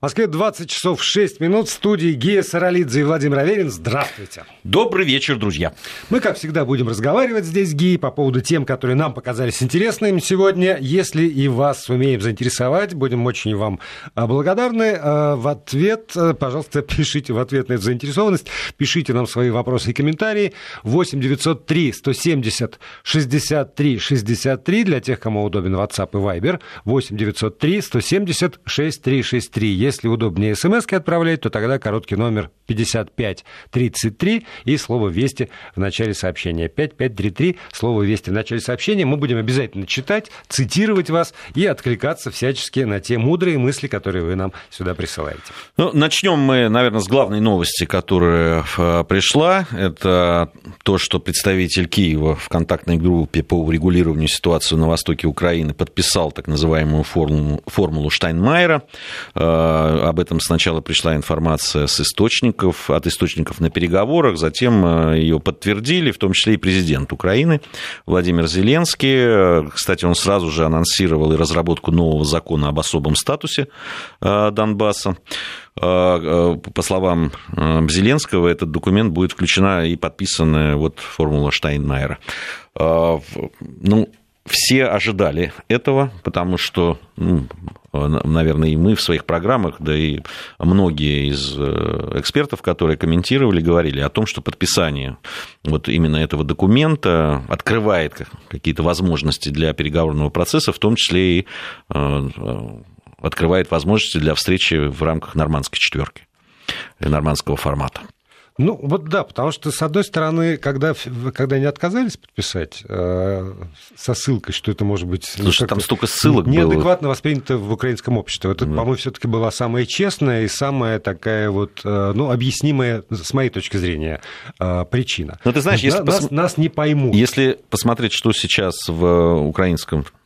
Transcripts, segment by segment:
В Москве 20 часов 6 минут. В студии Гея Саралидзе и Владимир Аверин. Здравствуйте. Добрый вечер, друзья. Мы, как всегда, будем разговаривать здесь, Геи, по поводу тем, которые нам показались интересными сегодня. Если и вас сумеем заинтересовать, будем очень вам а, благодарны. А, в ответ, а, пожалуйста, пишите в ответ на эту заинтересованность. Пишите нам свои вопросы и комментарии. 8 903 170 63 63 для тех, кому удобен WhatsApp и Viber. 8 903 170 6363. Если удобнее смс отправлять, то тогда короткий номер 5533 и слово «Вести» в начале сообщения. 5533, слово «Вести» в начале сообщения. Мы будем обязательно читать, цитировать вас и откликаться всячески на те мудрые мысли, которые вы нам сюда присылаете. Ну, начнем мы, наверное, с главной новости, которая э, пришла. Это то, что представитель Киева в контактной группе по урегулированию ситуации на востоке Украины подписал так называемую формулу, формулу Штайнмайера. Э, об этом сначала пришла информация с источников, от источников на переговорах, затем э, ее подтвердили, в том числе и президент Украины Владимир Зеленский. Кстати, он сразу же анонсировал и разработку нового закона об особом статусе э, Донбасса. По словам Зеленского, этот документ будет включена и подписана вот формула Штайнмайера. Ну, все ожидали этого, потому что, ну, наверное, и мы в своих программах, да и многие из э, экспертов, которые комментировали, говорили о том, что подписание вот именно этого документа открывает какие-то возможности для переговорного процесса, в том числе и э, открывает возможности для встречи в рамках нормандской четверки, нормандского формата. Ну, вот да, потому что, с одной стороны, когда, когда они отказались подписать э, со ссылкой, что это может быть... Ну, Слушай, там столько ссылок Неадекватно было. воспринято в украинском обществе. Это, mm. по-моему, все таки была самая честная и самая такая вот, э, ну, объяснимая, с моей точки зрения, э, причина. Но ну, ты знаешь, если нас, пос... нас не поймут. Если посмотреть, что сейчас в украинском Э,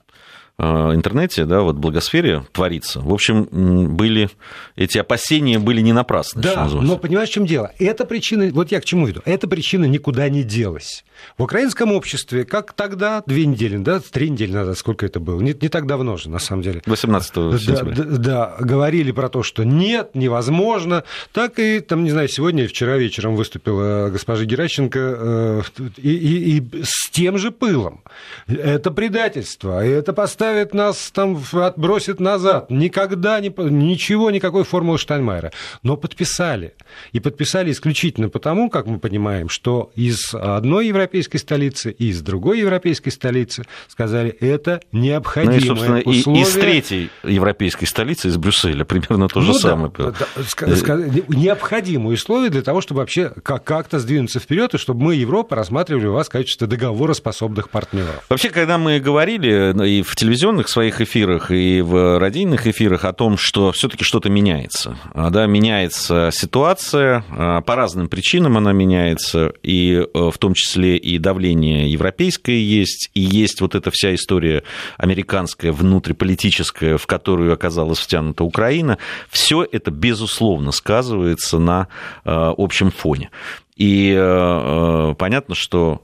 интернете, да, вот благосфере творится. В общем, были эти опасения были не напрасны. Да, но понимаешь, в чем дело? Эта причина, вот я к чему иду, эта причина никуда не делась. В украинском обществе, как тогда, две недели, да, три недели назад, сколько это было, не, не так давно же, на самом деле. 18 сентября. Да, да, да, говорили про то, что нет, невозможно. Так и, там, не знаю, сегодня или вчера вечером выступила госпожа Геращенко э, и, и, и с тем же пылом. Это предательство, это поставлено заставит нас там, отбросит назад. Никогда не, ничего, никакой формулы Штайнмайера. Но подписали. И подписали исключительно потому, как мы понимаем, что из одной европейской столицы и из другой европейской столицы сказали, это необходимое ну и, собственно, условие. И из третьей европейской столицы, из Брюсселя, примерно то же ну, самое. Да, да, необходимое условие для того, чтобы вообще как-то сдвинуться вперед, и чтобы мы, Европа, рассматривали вас в качестве договороспособных партнеров. Вообще, когда мы говорили ну, и в телевизионном телевизионных своих эфирах и в радийных эфирах о том, что все-таки что-то меняется. А, да, меняется ситуация, а, по разным причинам она меняется, и э, в том числе и давление европейское есть, и есть вот эта вся история американская, внутриполитическая, в которую оказалась втянута Украина. Все это, безусловно, сказывается на э, общем фоне. И э, понятно, что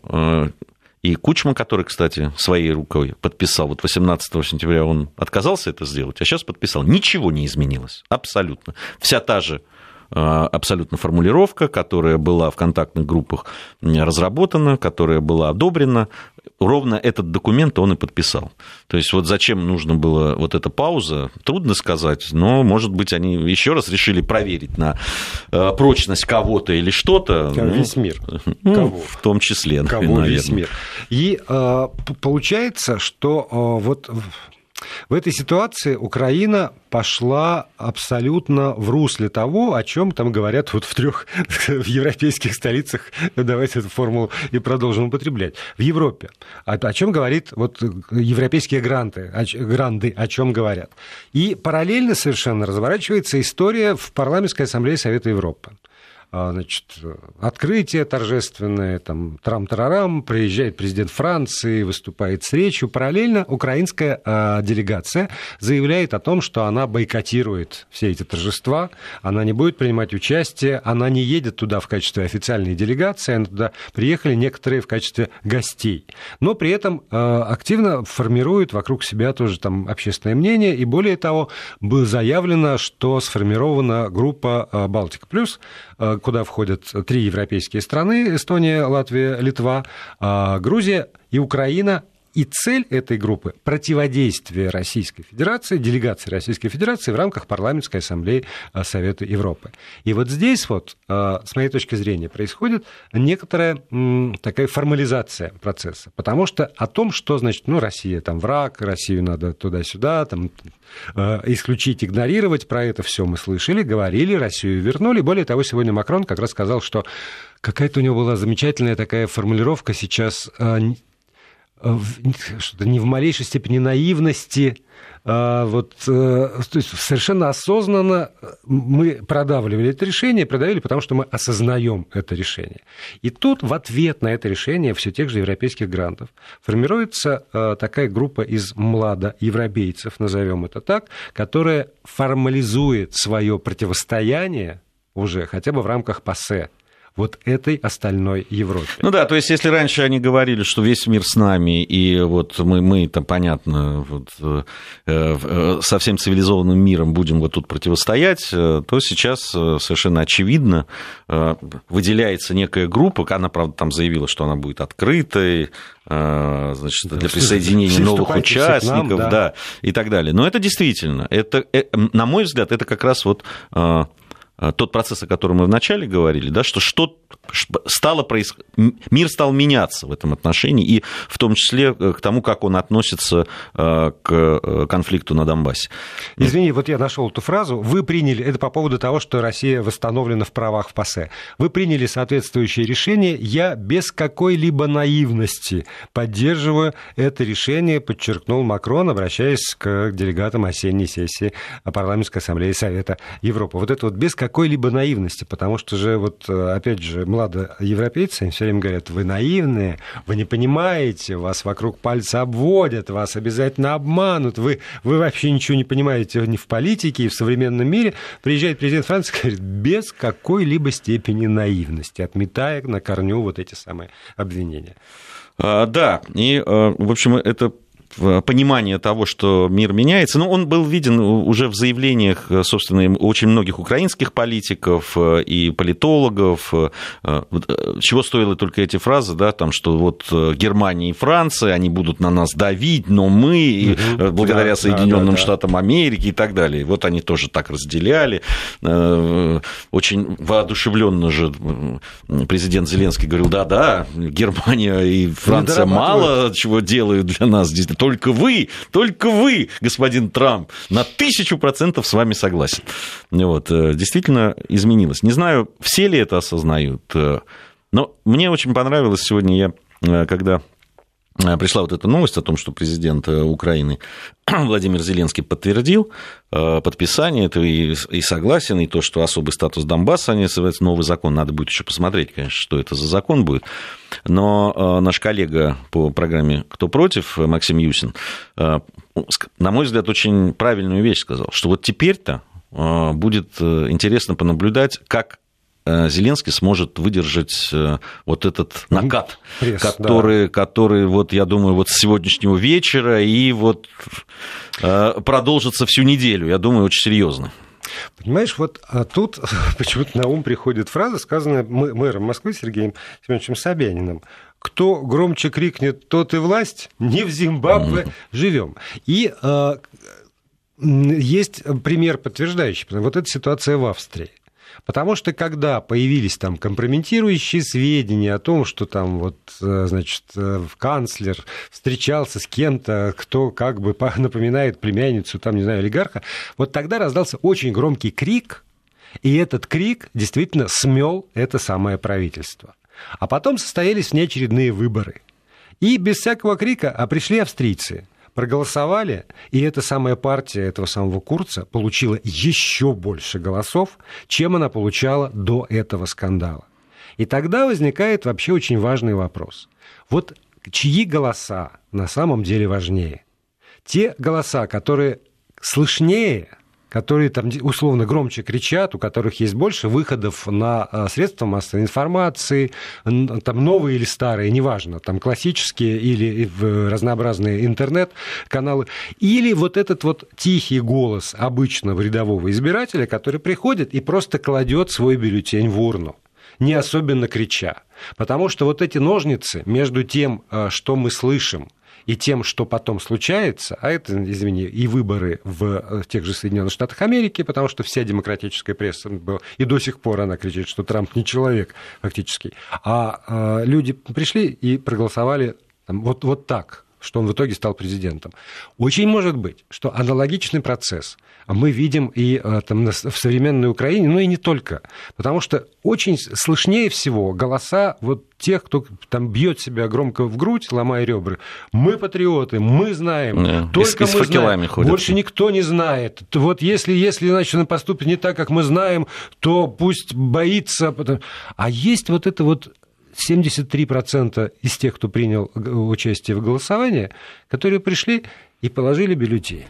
и Кучма, который, кстати, своей рукой подписал, вот 18 сентября он отказался это сделать, а сейчас подписал. Ничего не изменилось, абсолютно. Вся та же абсолютно формулировка, которая была в контактных группах разработана, которая была одобрена, ровно этот документ он и подписал. То есть вот зачем нужно было вот эта пауза, трудно сказать, но, может быть, они еще раз решили проверить на а, прочность кого-то или что-то. Ну, весь мир. Ну, Кого? В том числе, Кого наверное. весь мир. И э, получается, что э, вот в этой ситуации Украина пошла абсолютно в русле того, о чем там говорят вот в трех в европейских столицах. Давайте эту формулу и продолжим употреблять. В Европе. О, о чем говорит вот европейские гранты, о, гранды, о чем говорят. И параллельно совершенно разворачивается история в парламентской ассамблее Совета Европы. А, значит, открытие торжественное, там, трам-тарарам, приезжает президент Франции, выступает с речью. Параллельно украинская а, делегация заявляет о том, что она бойкотирует все эти торжества, она не будет принимать участие, она не едет туда в качестве официальной делегации, она туда приехали некоторые в качестве гостей. Но при этом а, активно формирует вокруг себя тоже там общественное мнение, и более того, было заявлено, что сформирована группа «Балтика плюс», куда входят три европейские страны, Эстония, Латвия, Литва, а, Грузия и Украина, и цель этой группы – противодействие Российской Федерации, делегации Российской Федерации в рамках Парламентской Ассамблеи а, Совета Европы. И вот здесь вот, а, с моей точки зрения, происходит некоторая такая формализация процесса. Потому что о том, что значит, ну, Россия там враг, Россию надо туда-сюда, там, а, исключить, игнорировать, про это все мы слышали, говорили, Россию вернули. Более того, сегодня Макрон как раз сказал, что какая-то у него была замечательная такая формулировка сейчас Э, что-то не в малейшей степени наивности, а вот, э, то есть совершенно осознанно мы продавливали это решение, продавили, потому что мы осознаем это решение. И тут в ответ на это решение все тех же европейских грантов формируется э, такая группа из младоевропейцев, назовем это так, которая формализует свое противостояние уже хотя бы в рамках ПАСЕ, вот этой остальной Европе. Ну да, то есть если раньше они говорили, что весь мир с нами, и вот мы, мы там, понятно, вот, э, э, со всем цивилизованным миром будем вот тут противостоять, э, то сейчас совершенно очевидно выделяется некая группа, она, правда, там заявила, что она будет открытой, значит, для присоединения Все новых участников, нам, да. да, и так далее. Но это действительно, это, на мой взгляд, это как раз вот тот процесс, о котором мы вначале говорили, да, что что стало проис... мир стал меняться в этом отношении, и в том числе э, к тому, как он относится э, к э, конфликту на Донбассе. Извини, вот я нашел эту фразу. Вы приняли, это по поводу того, что Россия восстановлена в правах в ПАСЕ. Вы приняли соответствующее решение. Я без какой-либо наивности поддерживаю это решение, подчеркнул Макрон, обращаясь к делегатам осенней сессии Парламентской ассамблеи Совета Европы. Вот это вот без какой-либо наивности, потому что же вот, э, опять же, младоевропейцы им все время говорят, вы наивные, вы не понимаете, вас вокруг пальца обводят, вас обязательно обманут, вы, вы вообще ничего не понимаете ни в политике, и в современном мире. Приезжает президент Франции говорит, без какой-либо степени наивности, отметая на корню вот эти самые обвинения. А, да, и, э, в общем, это понимание того, что мир меняется. Но он был виден уже в заявлениях, собственно, очень многих украинских политиков э, и политологов. Э, э, чего стоило только эти фразы, да, там, что вот Германия и Франция, они будут на нас давить, но мы, угу. благодаря да, Соединенным да, да, Штатам Америки и так далее. Вот они тоже так разделяли. Очень воодушевленно же президент Зеленский говорил, да-да, Германия и Франция мало чего делают для нас, только вы, только вы, господин Трамп, на тысячу процентов с вами согласен. Вот, э, действительно изменилось. Не знаю, все ли это осознают, э, но мне очень понравилось сегодня, я э, когда пришла вот эта новость о том, что президент э, Украины Владимир Зеленский подтвердил э, подписание этого и, и согласен, и то, что особый статус Донбасса, они называются новый закон, надо будет еще посмотреть, конечно, что это за закон будет. Но наш коллега по программе «Кто против» Максим Юсин, на мой взгляд, очень правильную вещь сказал, что вот теперь-то будет интересно понаблюдать, как Э, Зеленский сможет выдержать э, вот этот накат, Пресс, который, да. который, вот, я думаю, вот с сегодняшнего вечера и вот э, продолжится всю неделю, я думаю, очень серьезно. Понимаешь, вот а тут почему-то на ум приходит фраза, сказанная мэром Москвы Сергеем Семеновичем Собяниным. Кто громче крикнет, тот и власть, не в Зимбабве mm-hmm. живем. И э, есть пример подтверждающий, вот эта ситуация в Австрии. Потому что когда появились там компрометирующие сведения о том, что там вот, э, значит, э, канцлер встречался с кем-то, кто как бы напоминает племянницу, там, не знаю, олигарха, вот тогда раздался очень громкий крик, и этот крик действительно смел это самое правительство. А потом состоялись внеочередные выборы. И без всякого крика а пришли австрийцы – проголосовали, и эта самая партия этого самого Курца получила еще больше голосов, чем она получала до этого скандала. И тогда возникает вообще очень важный вопрос. Вот чьи голоса на самом деле важнее? Те голоса, которые слышнее, которые там условно громче кричат, у которых есть больше выходов на а, средства массовой информации, там новые или старые, неважно, там классические или разнообразные интернет-каналы, или вот этот вот тихий голос обычного рядового избирателя, который приходит и просто кладет свой бюллетень в урну не особенно крича. Потому что вот эти ножницы между тем, а, что мы слышим, и тем, что потом случается, а это, извини, и выборы в э, тех же Соединенных Штатах Америки, потому что вся демократическая пресса, и до сих пор она кричит, что Трамп не человек фактически, а, а люди пришли и проголосовали там, вот, вот так, что он в итоге стал президентом. Очень может быть, что аналогичный процесс мы видим и э, там, в современной Украине, но и не только. Потому что очень слышнее всего голоса вот тех, кто там бьет себя громко в грудь, ломая ребра. Мы патриоты, мы знаем, да. только и с, мы знаем. Ходят. Больше никто не знает. Вот если, если значит, он поступит не так, как мы знаем, то пусть боится. А есть вот это вот 73% из тех, кто принял участие в голосовании, которые пришли и положили бюллетени.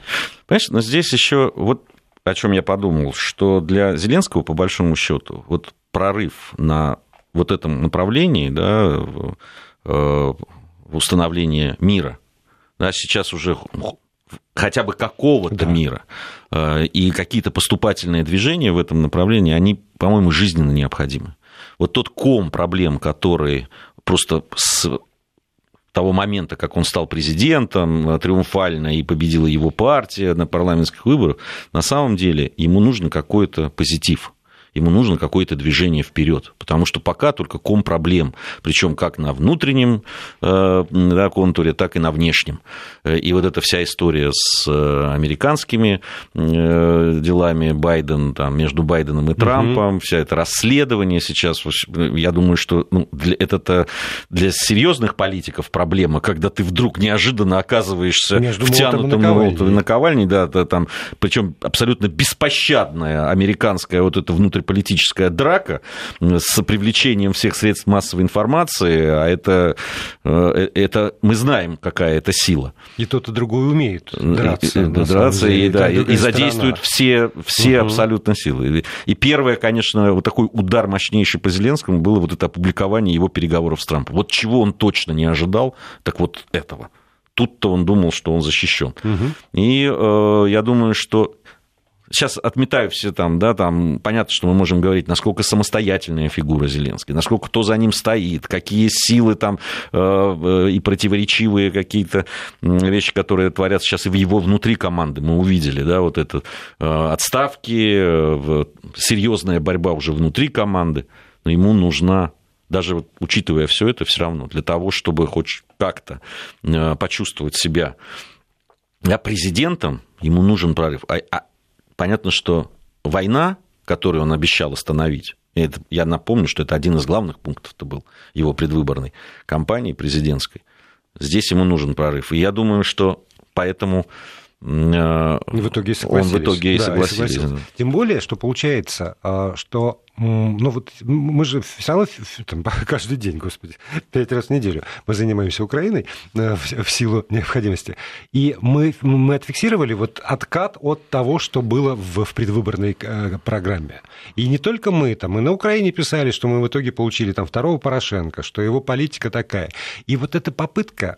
Понимаешь, но здесь еще вот о чем я подумал, что для Зеленского, по большому счету, вот прорыв на вот этом направлении, да, в установление мира, да, сейчас уже хотя бы какого-то да. мира, э, и какие-то поступательные движения в этом направлении, они, по-моему, жизненно необходимы. Вот тот ком проблем, который просто с того момента, как он стал президентом, триумфально и победила его партия на парламентских выборах, на самом деле ему нужен какой-то позитив ему нужно какое-то движение вперед, потому что пока только ком проблем, причем как на внутреннем э, да, контуре, так и на внешнем. Э, и вот эта вся история с э, американскими делами Байден, там, между Байденом и Трампом, угу. вся это расследование сейчас, я думаю, что ну, для, это для серьезных политиков проблема, когда ты вдруг неожиданно оказываешься между втянутым молотом наковальней, да, там, причем абсолютно беспощадная американская вот эта внутренняя политическая драка с привлечением всех средств массовой информации, а это, э, это мы знаем, какая это сила. И тот, и другой умеет драться. И, драться, и, да, и, и задействуют все, все угу. абсолютно силы. И первое, конечно, вот такой удар мощнейший по Зеленскому было вот это опубликование его переговоров с Трампом. Вот чего он точно не ожидал, так вот этого тут-то он думал, что он защищен. Угу. И э, я думаю, что сейчас отметаю все там, да, там понятно, что мы можем говорить, насколько самостоятельная фигура Зеленский, насколько кто за ним стоит, какие силы там э, э, и противоречивые какие-то вещи, которые творятся сейчас и в его внутри команды, мы увидели, да, вот это э, отставки, серьезная борьба уже внутри команды, но ему нужна даже вот, учитывая все это, все равно для того, чтобы хоть как-то почувствовать себя а президентом, ему нужен прорыв. А, а понятно, что война, которую он обещал остановить, это, я напомню, что это один из главных пунктов это был его предвыборной кампании президентской. Здесь ему нужен прорыв. И я думаю, что поэтому в итоге он в итоге и да, согласились. согласился. Тем более, что получается, а, что ну вот мы же все равно там, каждый день, господи, пять раз в неделю мы занимаемся Украиной э, в силу необходимости. И мы, мы отфиксировали вот откат от того, что было в, в предвыборной э, программе. И не только мы, там, мы на Украине писали, что мы в итоге получили там второго Порошенко, что его политика такая. И вот эта попытка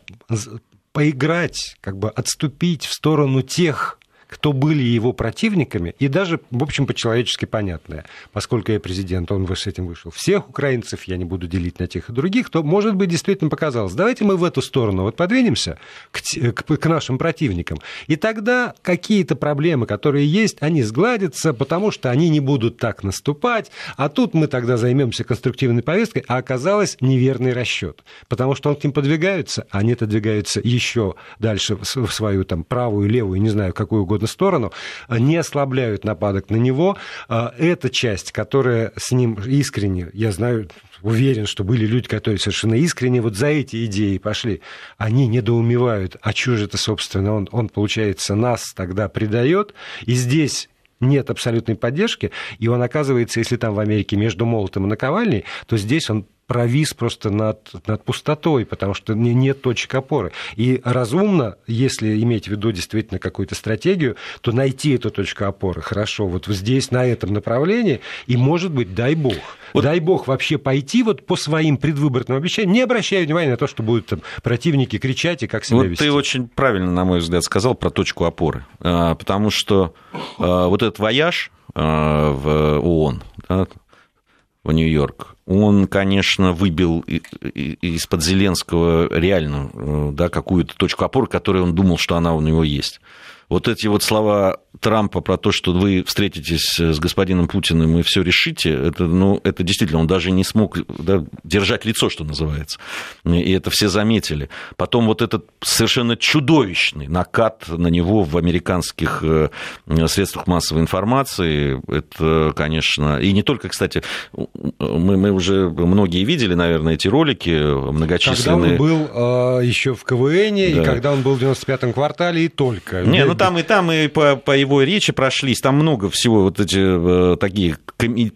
поиграть, как бы отступить в сторону тех кто были его противниками, и даже, в общем, по-человечески понятное, поскольку я президент, он с этим вышел. Всех украинцев я не буду делить на тех и других, то, может быть, действительно показалось. Давайте мы в эту сторону вот подвинемся к, к, к нашим противникам, и тогда какие-то проблемы, которые есть, они сгладятся, потому что они не будут так наступать, а тут мы тогда займемся конструктивной повесткой, а оказалось неверный расчет, потому что он к ним подвигаются, а они отодвигаются еще дальше в свою там правую, левую, не знаю, какую угодно угодно сторону, не ослабляют нападок на него. Эта часть, которая с ним искренне, я знаю, уверен, что были люди, которые совершенно искренне вот за эти идеи пошли, они недоумевают, а что же это, собственно, он, он получается, нас тогда предает, и здесь нет абсолютной поддержки, и он оказывается, если там в Америке между молотом и наковальней, то здесь он провис просто над, над пустотой, потому что нет точек опоры. И разумно, если иметь в виду действительно какую-то стратегию, то найти эту точку опоры хорошо вот здесь, на этом направлении, и, может быть, дай бог, вот... дай бог вообще пойти вот по своим предвыборным обещаниям, не обращая внимания на то, что будут там противники кричать и как себя вот вести. Ты очень правильно, на мой взгляд, сказал про точку опоры, а, потому что а, вот этот вояж а, в ООН, в Нью-Йорк, он, конечно, выбил из-под Зеленского реально э, да, какую-то точку опоры, которую он думал, что она у него есть. Вот эти вот слова Трампа про то, что вы встретитесь с господином Путиным и все решите, это, ну, это действительно, он даже не смог да, держать лицо, что называется. И это все заметили. Потом вот этот совершенно чудовищный накат на него в американских э, средствах массовой информации, это, конечно, и не только, кстати, мы, мы уже многие видели, наверное, эти ролики многочисленные. Когда он был э, еще в КВН, да. и когда он был в 95-м квартале, и только. Не, ну там и там, и по, по его речи прошлись, там много всего, вот эти э, такие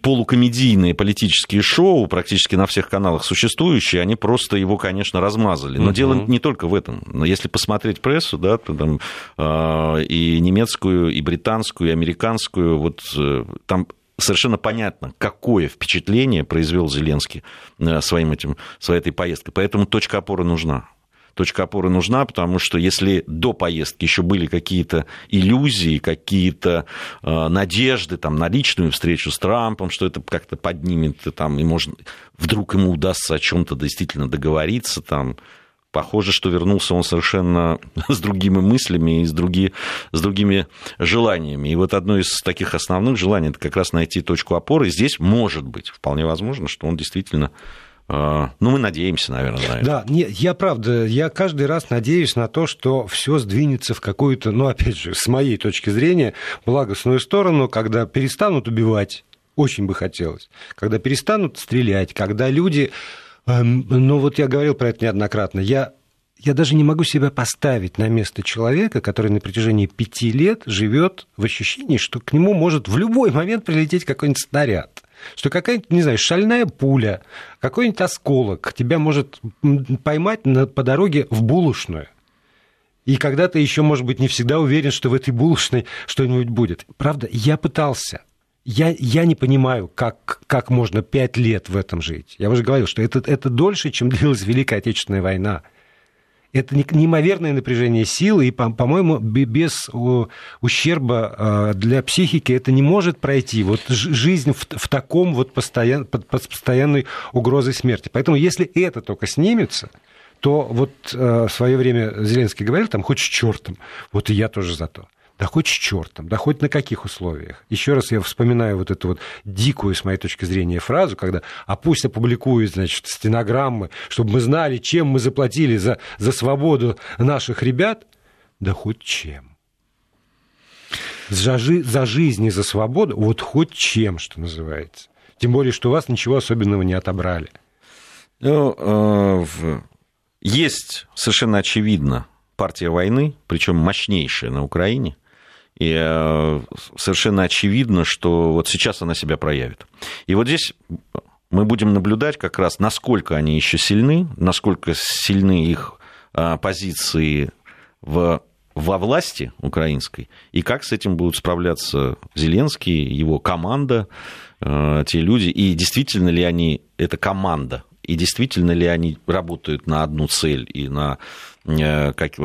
полукомедийные политические шоу, практически на всех каналах существующие, они просто его, конечно, размазали. Но угу. дело не только в этом. Если посмотреть прессу, да, то там э, и немецкую, и британскую, и американскую, вот э, там совершенно понятно, какое впечатление произвел Зеленский э, своим этим, своей этой поездкой. Поэтому точка опоры нужна точка опоры нужна, потому что если до поездки еще были какие-то иллюзии, какие-то э, надежды там, на личную встречу с Трампом, что это как-то поднимет, и, там, и может, вдруг ему удастся о чем-то действительно договориться, там, похоже, что вернулся он совершенно с другими мыслями и с, други, с другими желаниями. И вот одно из таких основных желаний – это как раз найти точку опоры. И здесь может быть, вполне возможно, что он действительно ну, мы надеемся, наверное, на это. Да, не, я правда, я каждый раз надеюсь на то, что все сдвинется в какую-то, ну, опять же, с моей точки зрения, благостную сторону, когда перестанут убивать, очень бы хотелось, когда перестанут стрелять, когда люди, эм, ну, вот я говорил про это неоднократно, я я даже не могу себя поставить на место человека, который на протяжении пяти лет живет в ощущении, что к нему может в любой момент прилететь какой-нибудь снаряд что какая-нибудь, не знаю, шальная пуля, какой-нибудь осколок тебя может поймать на, по дороге в булочную. И когда ты еще, может быть, не всегда уверен, что в этой булочной что-нибудь будет. Правда, я пытался. Я, я не понимаю, как, как можно пять лет в этом жить. Я уже говорил, что это, это дольше, чем длилась Великая Отечественная война это неимоверное напряжение силы, и, по-моему, без ущерба а, для психики это не может пройти. Вот жизнь в, в таком вот постоян, под, под постоянной угрозой смерти. Поэтому если это только снимется, то вот а, в свое время Зеленский говорил, там, хоть с чертом, вот и я тоже за то. Да хоть с чертом, да хоть на каких условиях. Еще раз я вспоминаю вот эту вот дикую, с моей точки зрения, фразу, когда «а пусть опубликуют, значит, стенограммы, чтобы мы знали, чем мы заплатили за, за свободу наших ребят». Да хоть чем. За, жи- за жизнь и за свободу, вот хоть чем, что называется. Тем более, что у вас ничего особенного не отобрали. Ну, э, есть совершенно очевидно партия войны, причем мощнейшая на Украине – и э, совершенно очевидно, что вот сейчас она себя проявит. И вот здесь мы будем наблюдать как раз, насколько они еще сильны, насколько сильны их э, позиции в, во власти украинской, и как с этим будут справляться Зеленский, его команда, э, те люди, и действительно ли они, это команда, и действительно ли они работают на одну цель и на Э, как,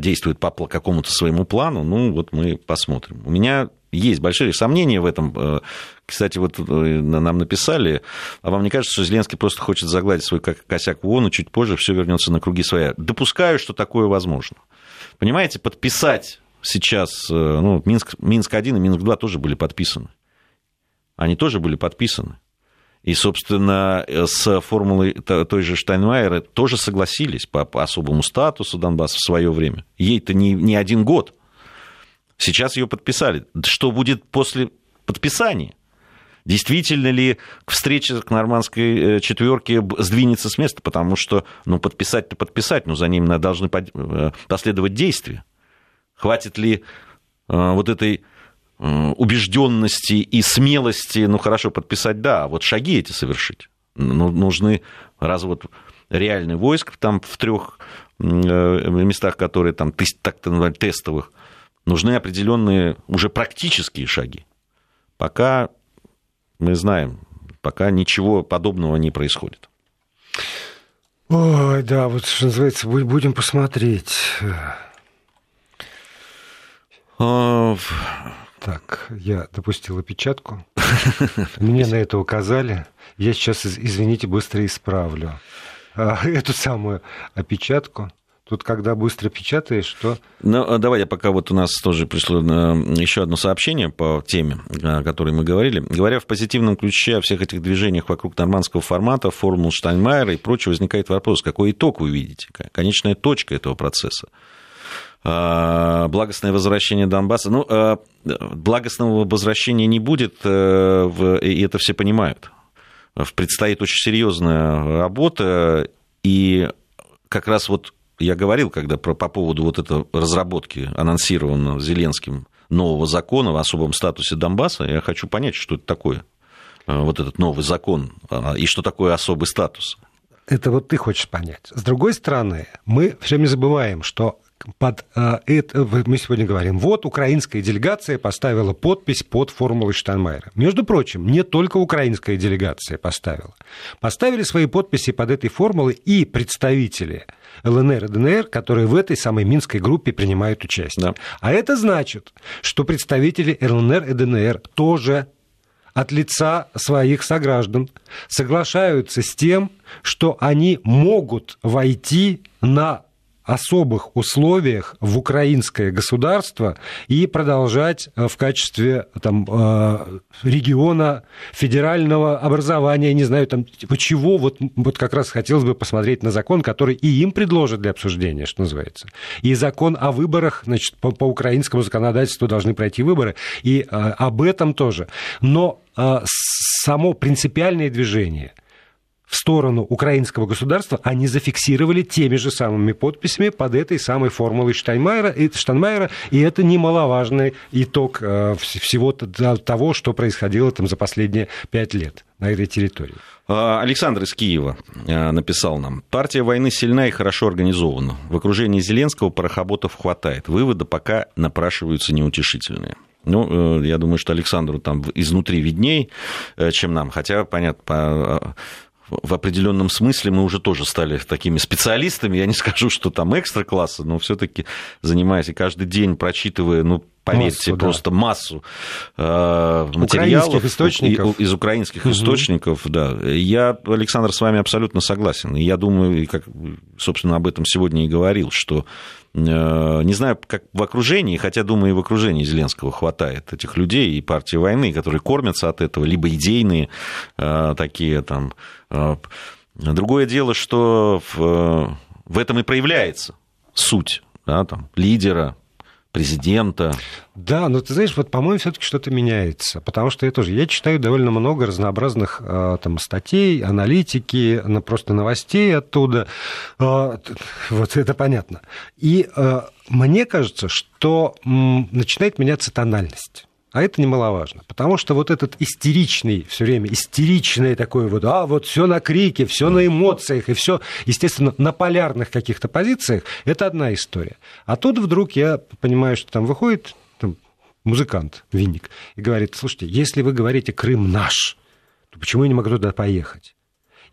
действует по какому-то своему плану, ну вот мы посмотрим. У меня есть большие сомнения в этом. Э, кстати, вот э, нам написали, а вам не кажется, что Зеленский просто хочет загладить свой косяк в ООН, и чуть позже все вернется на круги своя? Допускаю, что такое возможно. Понимаете, подписать сейчас, ну, Минск, Минск-1 и Минск-2 тоже были подписаны. Они тоже были подписаны. И, собственно, с формулой той же Штайнмайера тоже согласились по особому статусу Донбасса в свое время. Ей-то не, не один год. Сейчас ее подписали. Что будет после подписания? Действительно ли встреча к нормандской э, четверке сдвинется с места? Потому что, ну, подписать-то подписать, но за ним должны э, последовать действия. Хватит ли э, вот этой убежденности и смелости, ну, хорошо, подписать, да, а вот шаги эти совершить. Ну, нужны развод реальный войск там в трех местах, которые там так называемых тестовых, нужны определенные уже практические шаги. Пока мы знаем, пока ничего подобного не происходит. Ой, да, вот что называется, будем посмотреть. Так, я допустил опечатку. Мне на это указали. Я сейчас, извините, быстро исправлю а, эту самую опечатку. Тут, когда быстро печатаешь, что... Ну, а давай я пока вот у нас тоже пришло э, еще одно сообщение по теме, о которой мы говорили. Говоря в позитивном ключе о всех этих движениях вокруг нормандского формата, формул Штайнмайера и прочее, возникает вопрос, какой итог вы видите, конечная точка этого процесса? А, благостное возвращение Донбасса. Ну, а, благостного возвращения не будет, э, и это все понимают. Предстоит очень серьезная работа, и как раз вот я говорил, когда про, по поводу вот этой разработки, анонсированного Зеленским, нового закона в особом статусе Донбасса, я хочу понять, что это такое, э, вот этот новый закон, а, и что такое особый статус. Это вот ты хочешь понять. С другой стороны, мы все время забываем, что под э, это, мы сегодня говорим, вот украинская делегация поставила подпись под формулой Штайнмайера. Между прочим, не только украинская делегация поставила. Поставили свои подписи под этой формулой и представители ЛНР и ДНР, которые в этой самой Минской группе принимают участие. Да. А это значит, что представители ЛНР и ДНР тоже от лица своих сограждан соглашаются с тем, что они могут войти на особых условиях в украинское государство и продолжать э, в качестве там, э, региона федерального образования, не знаю, там, типа чего, вот, вот как раз хотелось бы посмотреть на закон, который и им предложат для обсуждения, что называется. И закон о выборах, значит, по, по украинскому законодательству должны пройти выборы, и э, об этом тоже. Но само принципиальное движение – сторону украинского государства, они зафиксировали теми же самыми подписями под этой самой формулой Штайнмайера, и, Штайнмайера, и это немаловажный итог э, всего того, что происходило там за последние пять лет на этой территории. А, Александр из Киева э, написал нам. Партия войны сильна и хорошо организована. В окружении Зеленского порохоботов хватает. Выводы пока напрашиваются неутешительные. Ну, э, я думаю, что Александру там изнутри видней, чем нам. Хотя, понятно, в определенном смысле мы уже тоже стали такими специалистами. Я не скажу, что там экстра класса, но все-таки занимаясь и каждый день прочитывая, ну, поверьте, массу, просто да. массу э, материалов украинских источников. из украинских угу. источников, да. Я, Александр, с вами абсолютно согласен. И я думаю, как, собственно, об этом сегодня и говорил, что не знаю, как в окружении, хотя, думаю, и в окружении Зеленского хватает этих людей и партии войны, которые кормятся от этого, либо идейные э, такие там. Э, другое дело, что в, в этом и проявляется суть да, там, лидера, президента. Да, но ты знаешь, вот, по-моему, все-таки что-то меняется, потому что я тоже, я читаю довольно много разнообразных а, там статей, аналитики, просто новостей оттуда, а, вот это понятно. И а, мне кажется, что начинает меняться тональность. А это немаловажно, потому что вот этот истеричный, все время истеричный такой вот, а вот все на крике, все на эмоциях, и все, естественно, на полярных каких-то позициях, это одна история. А тут вдруг я понимаю, что там выходит там, музыкант, винник, и говорит, слушайте, если вы говорите «Крым наш», то почему я не могу туда поехать?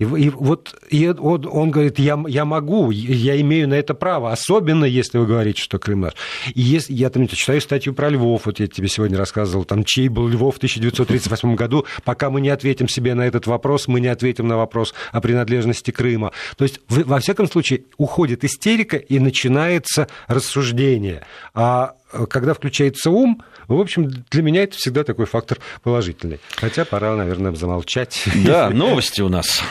И, и вот и он, он говорит, я, я могу, я имею на это право, особенно если вы говорите, что Крым наш. И если, я там читаю статью про Львов, вот я тебе сегодня рассказывал, там, чей был Львов в 1938 году, пока мы не ответим себе на этот вопрос, мы не ответим на вопрос о принадлежности Крыма. То есть, во всяком случае, уходит истерика и начинается рассуждение. А когда включается ум, в общем, для меня это всегда такой фактор положительный. Хотя пора, наверное, замолчать. Да, новости у нас.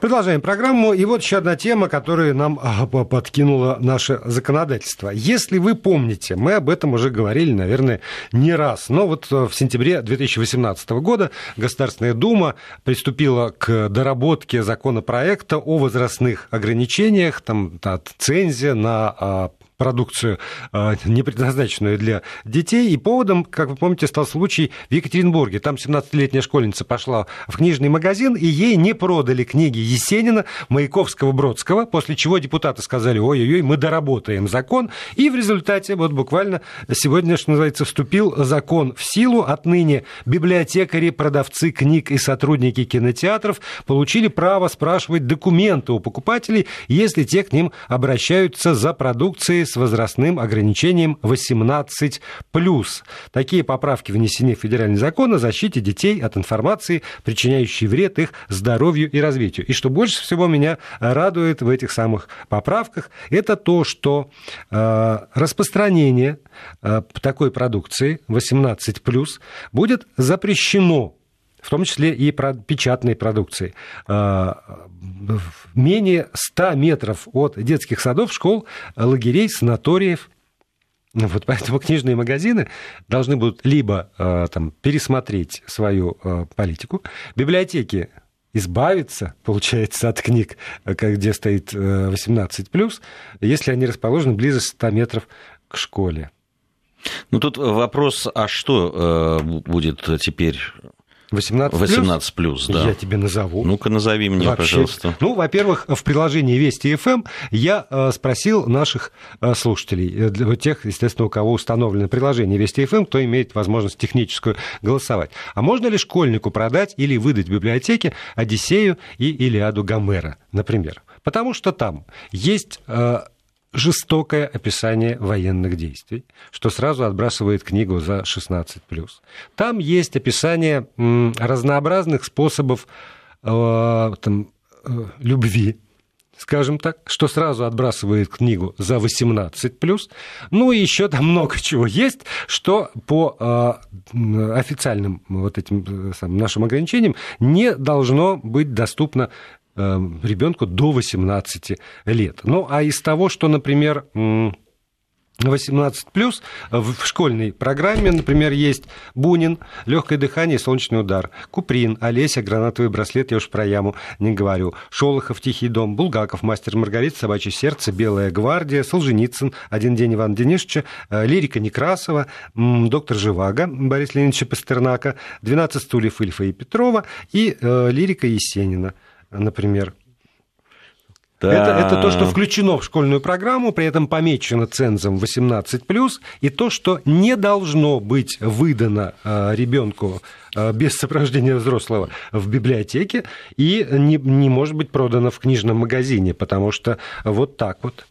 Продолжаем программу. И вот еще одна тема, которую нам а, подкинуло наше законодательство. Если вы помните, мы об этом уже говорили, наверное, не раз. Но вот э, в сентябре 2018 года Государственная Дума приступила к доработке законопроекта о возрастных ограничениях, там, цензия на а, продукцию, а, не предназначенную для детей. И поводом, как вы помните, стал случай в Екатеринбурге. Там 17-летняя школьница пошла в книжный магазин, и ей не продали книги Есенина, Маяковского, Бродского, после чего депутаты сказали, ой-ой-ой, мы доработаем закон. И в результате, вот буквально сегодня, что называется, вступил закон в силу. Отныне библиотекари, продавцы книг и сотрудники кинотеатров получили право спрашивать документы у покупателей, если те к ним обращаются за продукцией с возрастным ограничением 18+. Такие поправки внесены в федеральный закон о защите детей от информации, причиняющей вред их здоровью и развитию. И что больше всего меня радует в этих самых поправках, это то, что э, распространение э, такой продукции 18+, будет запрещено в том числе и про печатной продукции. А, менее 100 метров от детских садов, школ, лагерей, санаториев. Вот поэтому книжные магазины должны будут либо а, там, пересмотреть свою а, политику, библиотеки избавиться, получается, от книг, где стоит 18+, если они расположены ближе 100 метров к школе. Ну, тут вопрос, а что будет теперь 18 плюс? 18 плюс, да. Я тебе назову. Ну-ка, назови мне, Вообще. пожалуйста. Ну, во-первых, в приложении Вести ФМ эм я э, спросил наших э, слушателей, э, тех, естественно, у кого установлено приложение Вести ФМ, эм, кто имеет возможность техническую голосовать. А можно ли школьнику продать или выдать в библиотеке Одиссею и Илиаду Гомера, например? Потому что там есть жестокое описание военных действий, что сразу отбрасывает книгу за 16+. Там есть описание разнообразных способов э, там, э, любви, скажем так, что сразу отбрасывает книгу за 18+. Ну и еще там много чего есть, что по э, официальным вот этим самым, нашим ограничениям не должно быть доступно ребенку до 18 лет. Ну, а из того, что, например, 18 плюс в школьной программе, например, есть Бунин, легкое дыхание, солнечный удар, Куприн, Олеся, гранатовый браслет, я уж про яму не говорю, Шолохов, Тихий дом, Булгаков, Мастер Маргарит, Собачье сердце, Белая гвардия, Солженицын, Один день Ивана Денисовича, э, Лирика Некрасова, Доктор Живаго, Борис Леонидовича Пастернака, 12 стульев Ильфа и Петрова и э, Лирика Есенина например. Да. Это, это то, что включено в школьную программу, при этом помечено цензом 18+, и то, что не должно быть выдано э, ребенку э, без сопровождения взрослого в библиотеке и не, не может быть продано в книжном магазине, потому что вот так вот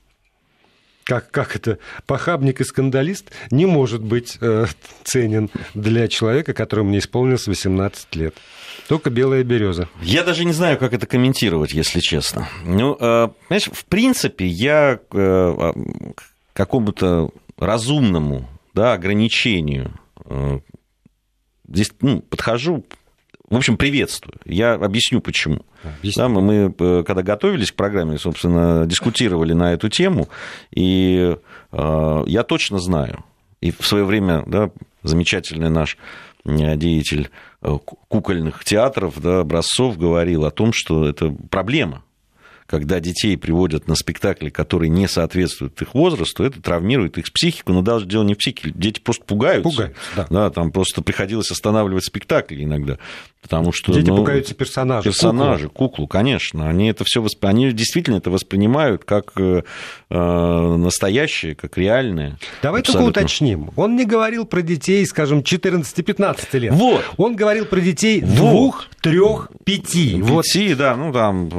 как, как это, похабник и скандалист не может быть э, ценен для человека, которому не исполнилось 18 лет. Только белая береза. Я даже не знаю, как это комментировать, если честно. Ну, э, знаешь, в принципе, я к э, какому-то разумному да, ограничению э, здесь ну, подхожу в общем, приветствую. Я объясню, почему. Да, мы, мы, когда готовились к программе, собственно, дискутировали на эту тему, и э, я точно знаю, и в свое время да, замечательный наш деятель э, кукольных театров, да, образцов говорил о том, что это проблема когда детей приводят на спектакли, которые не соответствуют их возрасту, это травмирует их психику, но даже дело не в психике, дети просто пугаются. Пугаются, да. да. Там просто приходилось останавливать спектакли иногда. Потому что, Дети ну, пугаются персонажей. Персонажи, куклу. куклу, конечно. Они это все восп... они действительно это воспринимают как э, э настоящее, как реальное. Давай абсолютно. только уточним. Он не говорил про детей, скажем, 14-15 лет. Вот. Он говорил про детей вот. двух, трех, пяти. Пяти, вот. да. Ну, там,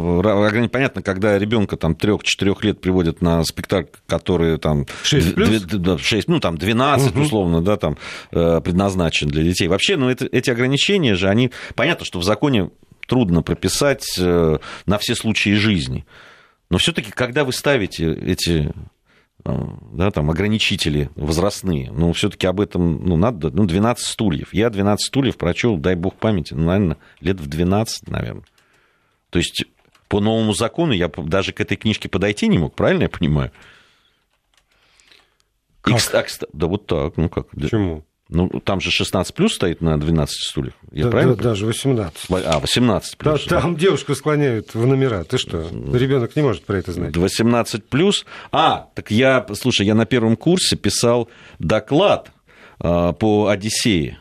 понятно, когда ребенка там трех-четырех лет приводят на спектакль, который там... 6 плюс? 6, ну, там, 12, угу. условно, да, там, э, предназначен для детей. Вообще, ну, это, эти ограничения же, они Понятно, что в законе трудно прописать э, на все случаи жизни. Но все-таки, когда вы ставите эти э, да, там, ограничители возрастные, ну, все-таки об этом, ну, надо, ну, 12 стульев. Я 12 стульев прочел, дай бог памяти, ну, наверное, лет в 12, наверное. То есть По новому закону я даже к этой книжке подойти не мог, правильно я понимаю? Как? И, а, да вот так, ну как? Почему? Ну, там же 16 плюс стоит на 12 стульях. Я да, правильно? Да, даже 18. А, 18 плюс. Да, там девушку склоняют в номера. Ты что? Ребенок не может про это знать. 18 плюс. А, так я, слушай, я на первом курсе писал доклад э, по Одиссее.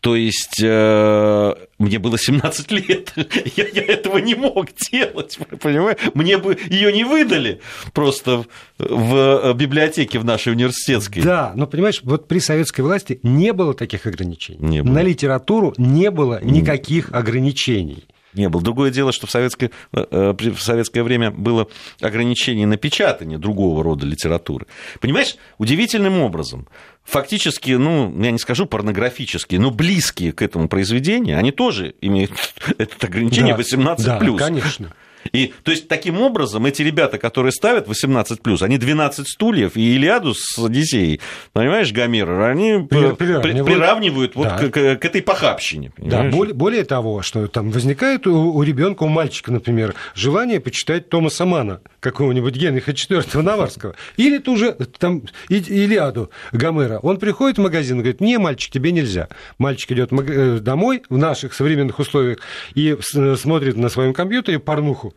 То есть э, мне было 17 лет, я, я этого не мог делать, понимаешь? Мне бы ее не выдали просто в библиотеке в нашей университетской. Да, но понимаешь, вот при советской власти не было таких ограничений. Не было. На литературу не было никаких ограничений. Не было. Другое дело, что в советское, э, в советское время было ограничение на печатание другого рода литературы. Понимаешь, удивительным образом, фактически, ну, я не скажу порнографические, но близкие к этому произведению, они тоже имеют это ограничение Да, 18+. да, конечно. И, то есть, таким образом, эти ребята, которые ставят 18+, они 12 стульев и Илиаду с Одиссеей, понимаешь, Гомера, они При- приравнивают, приравнивают. вот Да. к, к- к этой похабщине. Да, понимаешь? более, более того, что там возникает у, у ребенка, у мальчика, например, желание почитать Томаса Мана, какого-нибудь Генриха IV Наварского, или ту же там И- Илиаду Гомера. Он приходит в магазин и говорит, не, мальчик, тебе нельзя. Мальчик идет э, домой в наших современных условиях и э, смотрит на своем компьютере порнуху.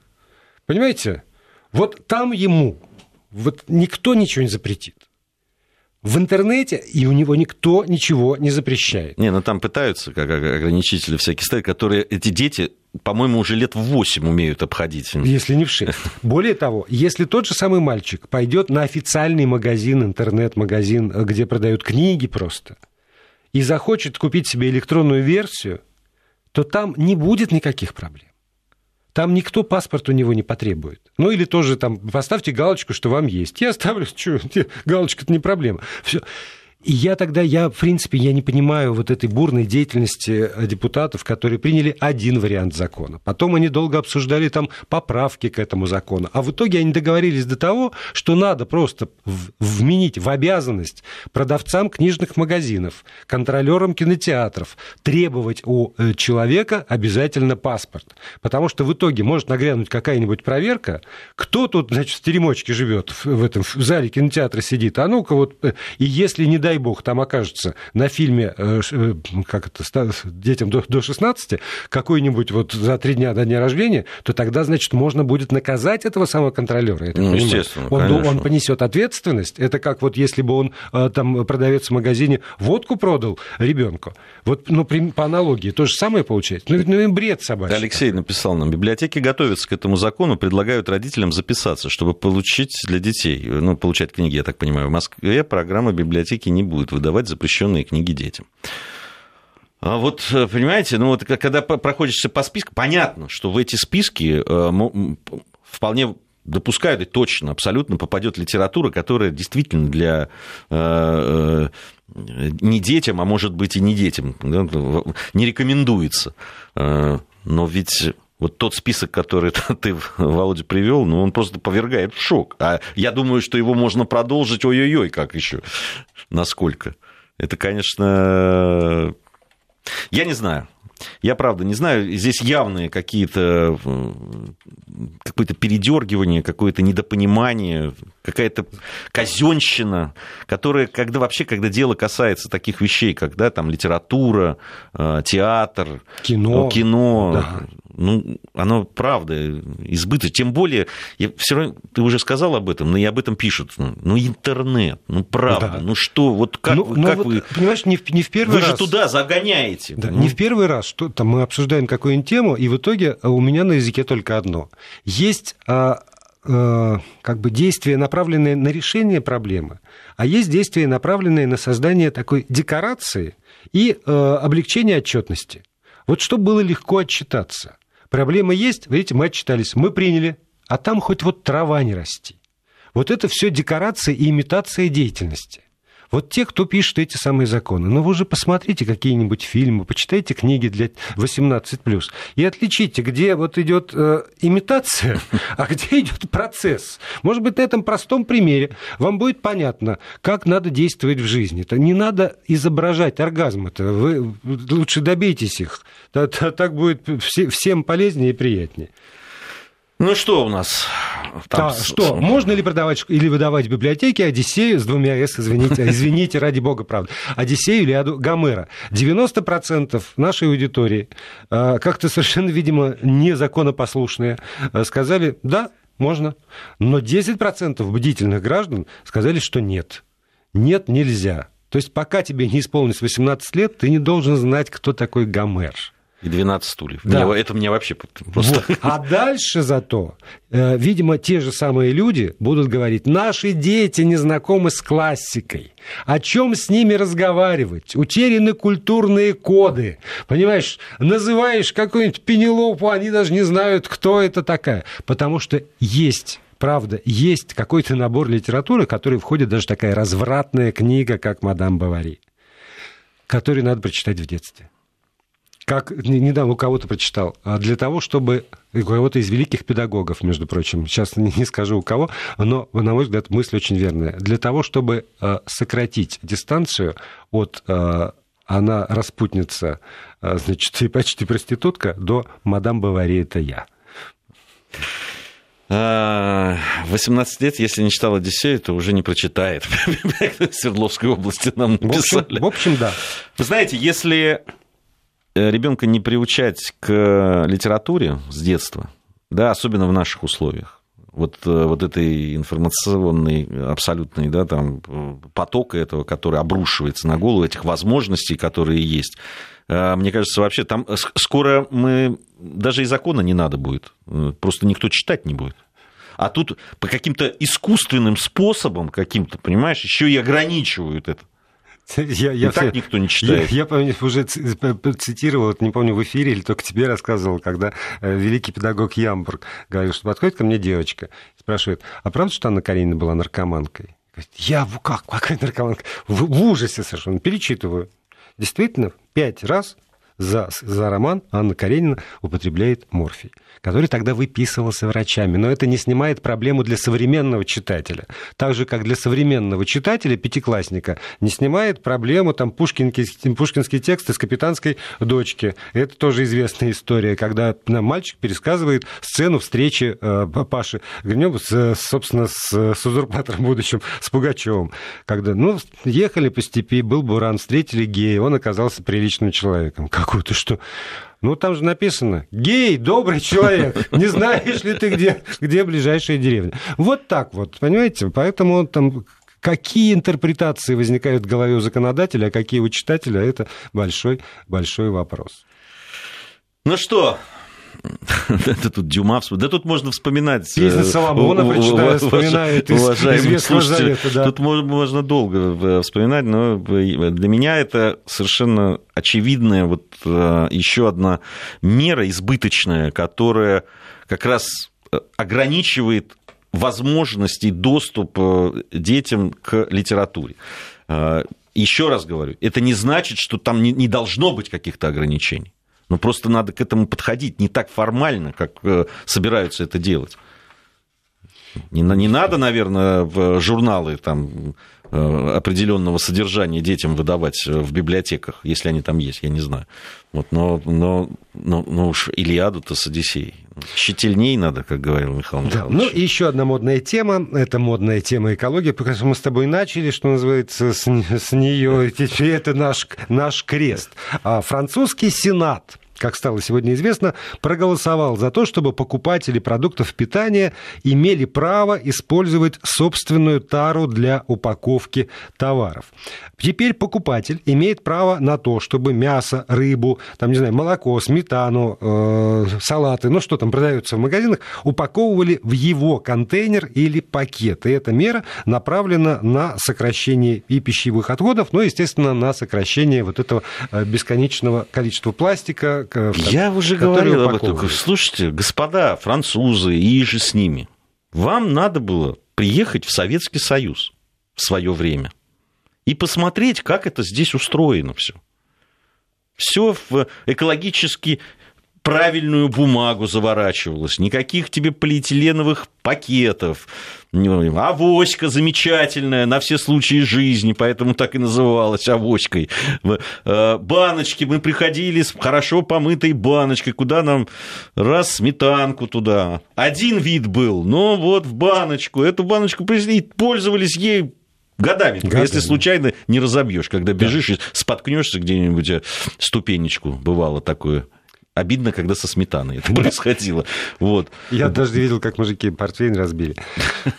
Понимаете? Вот там ему вот никто ничего не запретит. В интернете и у него никто ничего не запрещает. Не, ну там пытаются, как ограничители всякие ставить, которые эти дети, по-моему, уже лет в 8 умеют обходить. Если не в 6. Более того, если тот же самый мальчик пойдет на официальный магазин, интернет-магазин, где продают книги просто, и захочет купить себе электронную версию, то там не будет никаких проблем. Там никто паспорт у него не потребует. Ну или тоже там поставьте галочку, что вам есть. Я ставлю, что, галочка-то не проблема. Все. И я тогда, я, в принципе, я не понимаю вот этой бурной деятельности депутатов, которые приняли один вариант закона. Потом они долго обсуждали там поправки к этому закону. А в итоге они договорились до того, что надо просто вменить в обязанность продавцам книжных магазинов, контролерам кинотеатров требовать у э, человека обязательно паспорт. Потому что в итоге может нагрянуть какая-нибудь проверка, кто тут, значит, в теремочке живет, в в этом в зале кинотеатра сидит, а ну-ка вот, э, и если, не дай бог, там окажется на фильме, э, э, как это, детям до, до 16, какой-нибудь вот за три дня до дня рождения, то тогда, значит, можно будет наказать этого самого контролера. Ну, естественно, он, конечно. он понесет ответственность. Это как вот если бы он э, там продавец в магазине водку продал ребенку. Вот, ну, при- по аналогии, то же самое получается. Ну, ведь ну, бред собачий. Алексей написал нам, библиотеки готовятся к этому закону, предлагают родителям записаться, чтобы получить для детей, ну, получать книги, я так понимаю. В Москве программа библиотеки не будет выдавать запрещенные книги детям. А вот, э, понимаете, ну вот когда проходишься по списку, понятно, что в эти списки э, вполне допускают и точно, абсолютно попадет литература, которая действительно для э, не детям, а может быть и не детям, не рекомендуется. Но ведь вот тот список, который ты, Володя, привел, ну, он просто повергает в шок. А я думаю, что его можно продолжить, ой-ой-ой, как еще, насколько. Это, конечно, я не знаю. Я правда не знаю. Здесь явные какие-то э, какое-то передергивание, какое-то недопонимание, какая-то казенщина, которая, когда вообще, когда дело касается таких вещей, когда там литература, э, театр, Кино. кино Да. Ну, оно правда избыточно. Тем более, я все равно, ты уже сказал об этом, но и об этом пишут. Ну, ну, интернет, ну, правда, Да. ну что, вот как, Ну, вы- ну как вот, вы... Понимаешь, не в, не в первый Вы раз. же туда загоняете. Да, Ну, не в первый раз, что там мы обсуждаем какую-нибудь тему, и в итоге э, у меня на языке только одно. Есть а, э, как бы действия, направленные на решение проблемы, а есть действия, направленные на создание такой декорации и э, облегчение отчетности. Вот чтобы было легко отчитаться. Проблема есть, видите, мы отчитались, мы приняли, а там хоть вот трава не расти. Вот это все декорация и имитация деятельности. Вот те, кто пишет эти самые законы, ну вы уже посмотрите какие-нибудь фильмы, почитайте книги для 18+, и отличите, где вот идет э, имитация, а где идет процесс. Может быть, на этом простом примере вам будет понятно, как надо действовать в жизни. Это не надо изображать оргазм, это вы лучше добейтесь их. Та- та- Так будет все- всем полезнее и приятнее. Ну что у нас? Там... Да, что, можно ли продавать или выдавать в библиотеке Одиссею с двумя «с», извините, извините, ради бога, правда, Одиссею или Аду Гомера? 90% нашей аудитории, а, как-то совершенно, видимо, незаконопослушные, а, сказали, да, можно. Но 10% бдительных граждан сказали, что нет. Нет, нельзя. То есть пока тебе не исполнилось 18 лет, ты не должен знать, кто такой Гомер. И 12 стульев. Да. Мне, это мне вообще просто... Вот. А дальше зато, э, видимо, те же самые люди будут говорить, наши дети не знакомы с классикой. О чем с ними разговаривать? Утеряны культурные коды. Понимаешь, называешь какую-нибудь Пенелопу, они даже не знают, кто это такая. Потому что есть правда, есть какой-то набор литературы, в который входит даже такая развратная книга, как «Мадам Бавари», которую надо прочитать в детстве как недавно у кого-то прочитал, а для того, чтобы у кого-то из великих педагогов, между прочим, сейчас не скажу у кого, но, на мой взгляд, мысль очень верная. Для того, чтобы а, сократить дистанцию от а, она распутница, значит, и почти проститутка, до мадам Бавари это я. 18 лет, если не читал Одиссею, то уже не прочитает. В Свердловской области нам написали. В общем, да. Вы знаете, если Э, ребенка не приучать к литературе с детства, да, особенно в наших условиях, вот, э, вот этой информационной абсолютной да, там, потока этого, который обрушивается на голову, этих возможностей, которые есть. Э, мне кажется, вообще там скоро мы даже и закона не надо будет, просто никто читать не будет. А тут по каким-то искусственным способам, каким-то, понимаешь, еще и ограничивают это. Я, я все, так никто не читает. Я, я помню, уже цитировал, не помню, в эфире или только тебе рассказывал, когда э, великий педагог Ямбург говорил, что подходит ко мне девочка, спрашивает, а правда, что Анна Каренина была наркоманкой? Говорит, я как, какая наркоманка? В, в ужасе совершенно, перечитываю. Действительно, пять раз за, за роман Анна Каренина употребляет морфий который тогда выписывался врачами. Но это не снимает проблему для современного читателя. Так же, как для современного читателя, пятиклассника, не снимает проблему там, пушкинский, пушкинский текст из «Капитанской дочки». Это тоже известная история, когда нам мальчик пересказывает сцену встречи э, Паши Гринева, с, собственно, с, с узурпатором будущим, с Пугачевым. Когда, ну, ехали по степи, был буран, встретили гея, он оказался приличным человеком. Какой то что? Ну, там же написано, гей, добрый человек, не знаешь ли ты, где, где ближайшая деревня. Вот так вот, понимаете? Поэтому там какие интерпретации возникают в голове у законодателя, а какие у читателя, это большой-большой вопрос. Ну что, да тут Дюма, да тут можно вспоминать. Песня э, Соломона, прочитаю, вспоминает из известного завета. Да. Тут можно долго э, вспоминать, но для меня это совершенно очевидная вот э, еще одна мера избыточная, которая как раз ограничивает возможности доступ детям к литературе. Еще раз говорю, это не значит, что там не должно быть каких-то ограничений. Но просто надо к этому подходить не так формально, как э, собираются это делать. Не, не надо, наверное, в журналы там, определенного содержания детям выдавать в библиотеках, если они там есть, я не знаю. Вот, но, но, но, но уж Илиаду-то с Одиссеей. Щетельней надо, как говорил Михаил Михайлович. Да. Ну, и еще одна модная тема. Это модная тема экологии, потому что мы с тобой начали, что называется, с, с нее. Это наш, наш крест. А французский сенат как стало сегодня известно, проголосовал за то, чтобы покупатели продуктов питания имели право использовать собственную тару для упаковки товаров. Теперь покупатель имеет право на то, чтобы мясо, рыбу, там, не знаю, молоко, сметану, э, салаты, ну что там продается в магазинах, упаковывали в его контейнер или пакет. И эта мера направлена на сокращение и пищевых отходов, но, естественно, на сокращение вот этого э, бесконечного количества пластика, я уже говорил об этом. Слушайте, господа французы и же с ними, вам надо было приехать в Советский Союз в свое время и посмотреть, как это здесь устроено все. Все в экологически правильную бумагу заворачивалось, никаких тебе полиэтиленовых пакетов, авоська замечательная на все случаи жизни, поэтому так и называлась авоськой. Э, баночки, мы приходили с хорошо помытой баночкой, куда нам раз сметанку туда. Один вид был, но вот в баночку, эту баночку привезли, пользовались ей Годами, Годами, если случайно не разобьешь, когда бежишь да. и споткнешься где-нибудь э, ступенечку, бывало такое обидно, когда со сметаной это происходило. Вот. Я даже видел, как мужики портвейн разбили.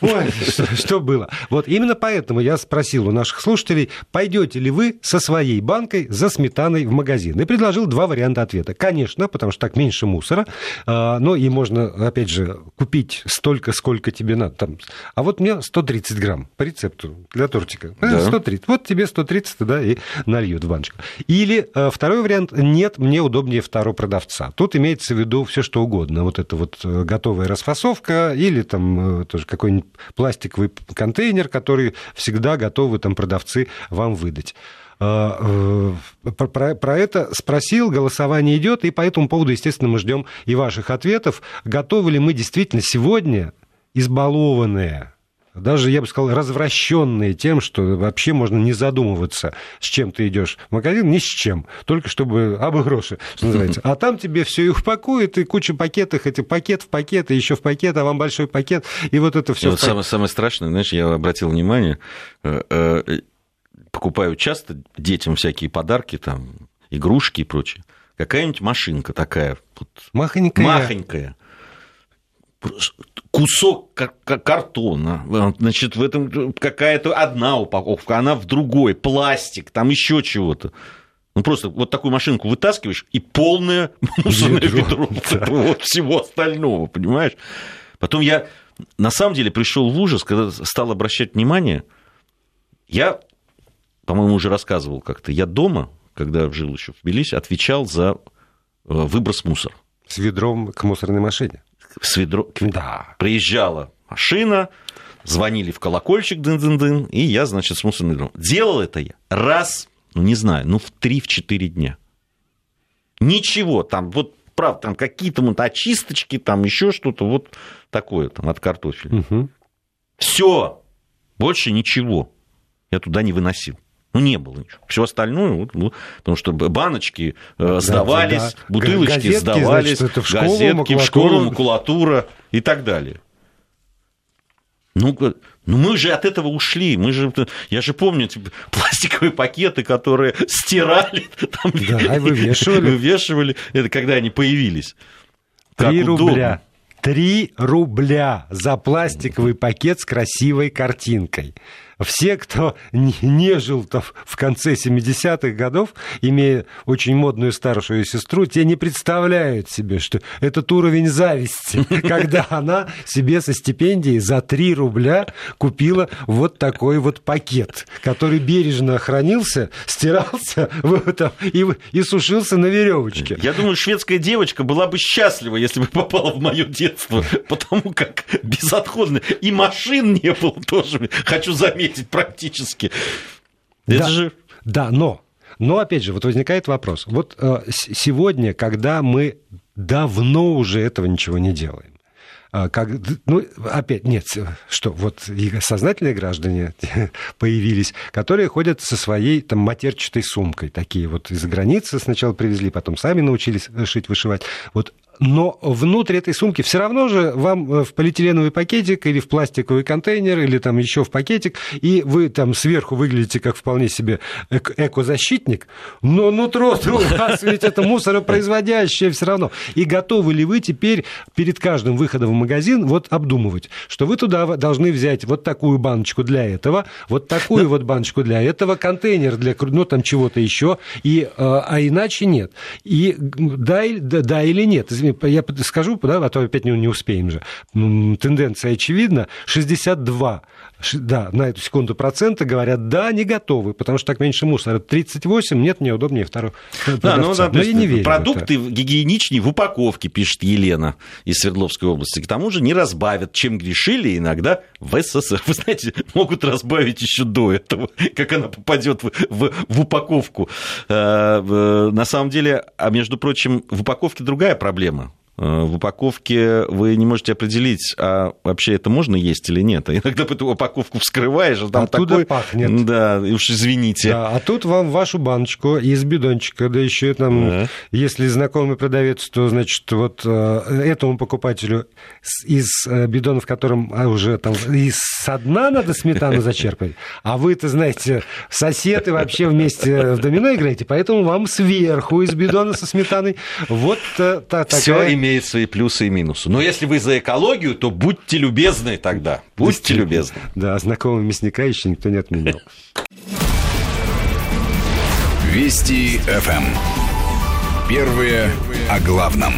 Ой, что, что было. Вот именно поэтому я спросил у наших слушателей, пойдете ли вы со своей банкой за сметаной в магазин? И предложил два варианта ответа. Конечно, потому что так меньше мусора, а, ну и можно, опять же, купить столько, сколько тебе надо. Там. А вот мне 130 грамм по рецепту для тортика. Да. 130. Вот тебе 130 да, и нальют в баночку. Или а, второй вариант, нет, мне удобнее второй продавца продавца. Тут имеется в виду все что угодно. Вот это вот э, готовая расфасовка или там э, тоже какой-нибудь пластиковый контейнер, который всегда готовы там продавцы вам выдать э, про, про это спросил, голосование идет, и по этому поводу, естественно, мы ждем и ваших ответов. Готовы ли мы действительно сегодня, избалованные даже, я бы сказал, развращенные тем, что вообще можно не задумываться, с чем ты идешь в магазин, ни с чем, только чтобы абы гроши, что называется. А там тебе все и упакуют, и куча пакетов, эти пакет в пакет, и еще в пакет, а вам большой пакет, и вот это все. Вот самое, самое страшное, знаешь, я обратил внимание, э, э, покупаю часто детям всякие подарки, там, игрушки и прочее. Какая-нибудь машинка такая, вот, махонькая. махонькая кусок картона, значит, в этом какая-то одна упаковка, она в другой, пластик, там еще чего-то. Ну, просто вот такую машинку вытаскиваешь, и полное мусорное ведро, да. вот всего остального, понимаешь? Потом я, на самом деле, пришел в ужас, когда стал обращать внимание. Я, по-моему, уже рассказывал как-то, я дома, когда жил еще в Тбилиси, отвечал за э, выброс мусора. С ведром к мусорной машине? С ведро... Да. Приезжала машина, звонили в колокольчик, дын-дын-дын, и я, значит, с мусорным ведром. Делал это я раз, ну, не знаю, ну, в 3-4 дня. Ничего, там вот правда, там какие-то вот очисточки, там еще что-то вот такое там от картофеля. Угу. Все, больше ничего я туда не выносил. Ну, не было ничего. Все остальное, вот, ну, потому что баночки э, сдавались, да, да. бутылочки газетки, сдавались, значит, в школу, газетки макулатура. в школу, макулатура и так далее. Ну, ну, мы же от этого ушли. Мы же, я же помню типа, пластиковые пакеты, которые стирали, там, да, вывешивали. вывешивали. Это когда они появились. Три рубля. Три рубля за пластиковый пакет с красивой картинкой все, кто не жил -то в конце 70-х годов, имея очень модную старшую сестру, те не представляют себе, что этот уровень зависти, когда она себе со стипендией за 3 рубля купила вот такой вот пакет, который бережно хранился, стирался и, и сушился на веревочке. Я думаю, шведская девочка была бы счастлива, если бы попала в мое детство, потому как безотходно. И машин не было тоже, хочу заметить заметить практически. Это да, же... да, но но, опять же, вот возникает вопрос. Вот э, сегодня, когда мы давно уже этого ничего не делаем, э, как, ну, опять, нет, что, вот сознательные граждане появились, которые ходят со своей там матерчатой сумкой, такие вот из-за границы сначала привезли, потом сами научились шить, вышивать. Вот но внутрь этой сумки все равно же вам э, в полиэтиленовый пакетик или в пластиковый контейнер или там еще в пакетик, и вы там сверху выглядите как вполне себе экозащитник, но нутро у вас ведь это мусоропроизводящее все равно. И готовы ли вы теперь перед каждым выходом в магазин вот обдумывать, что вы туда должны взять вот такую баночку для этого, вот такую вот баночку для этого, контейнер для ну там чего-то еще, и, э, а иначе нет. И да, да или нет, я скажу, да, а то опять не, не успеем же. Тенденция очевидна. 62 да, на эту секунду процента говорят, да, не готовы, потому что так меньше мусора. 38, нет, мне удобнее второй. Да, ну, да, Но я не верю продукты в гигиеничнее в упаковке, пишет Елена из Свердловской области. К тому же не разбавят, чем грешили, иногда в СССР. Вы знаете, могут разбавить еще до этого, как она попадет в, в, в упаковку. Э, на самом деле, а между прочим, в упаковке другая проблема. Э, в упаковке вы не можете определить, а вообще это можно есть или нет. А иногда эту упаковку вскрываешь, а там Оттуда такой... пахнет. Да, уж извините. Да, а тут вам вашу баночку из бидончика, да еще там, да. если знакомый продавец, то, значит, вот э, этому покупателю из э, бидона, в котором а, уже там из со дна надо сметану зачерпать, а вы-то, знаете, соседы вообще вместе в домино играете, поэтому вам сверху из бидона со сметаной вот такая имеет свои плюсы и минусы. Но если вы за экологию, то будьте любезны тогда. Будьте любезны. Да, знакомого мясника еще никто не отменял. Вести ФМ. Первые о главном.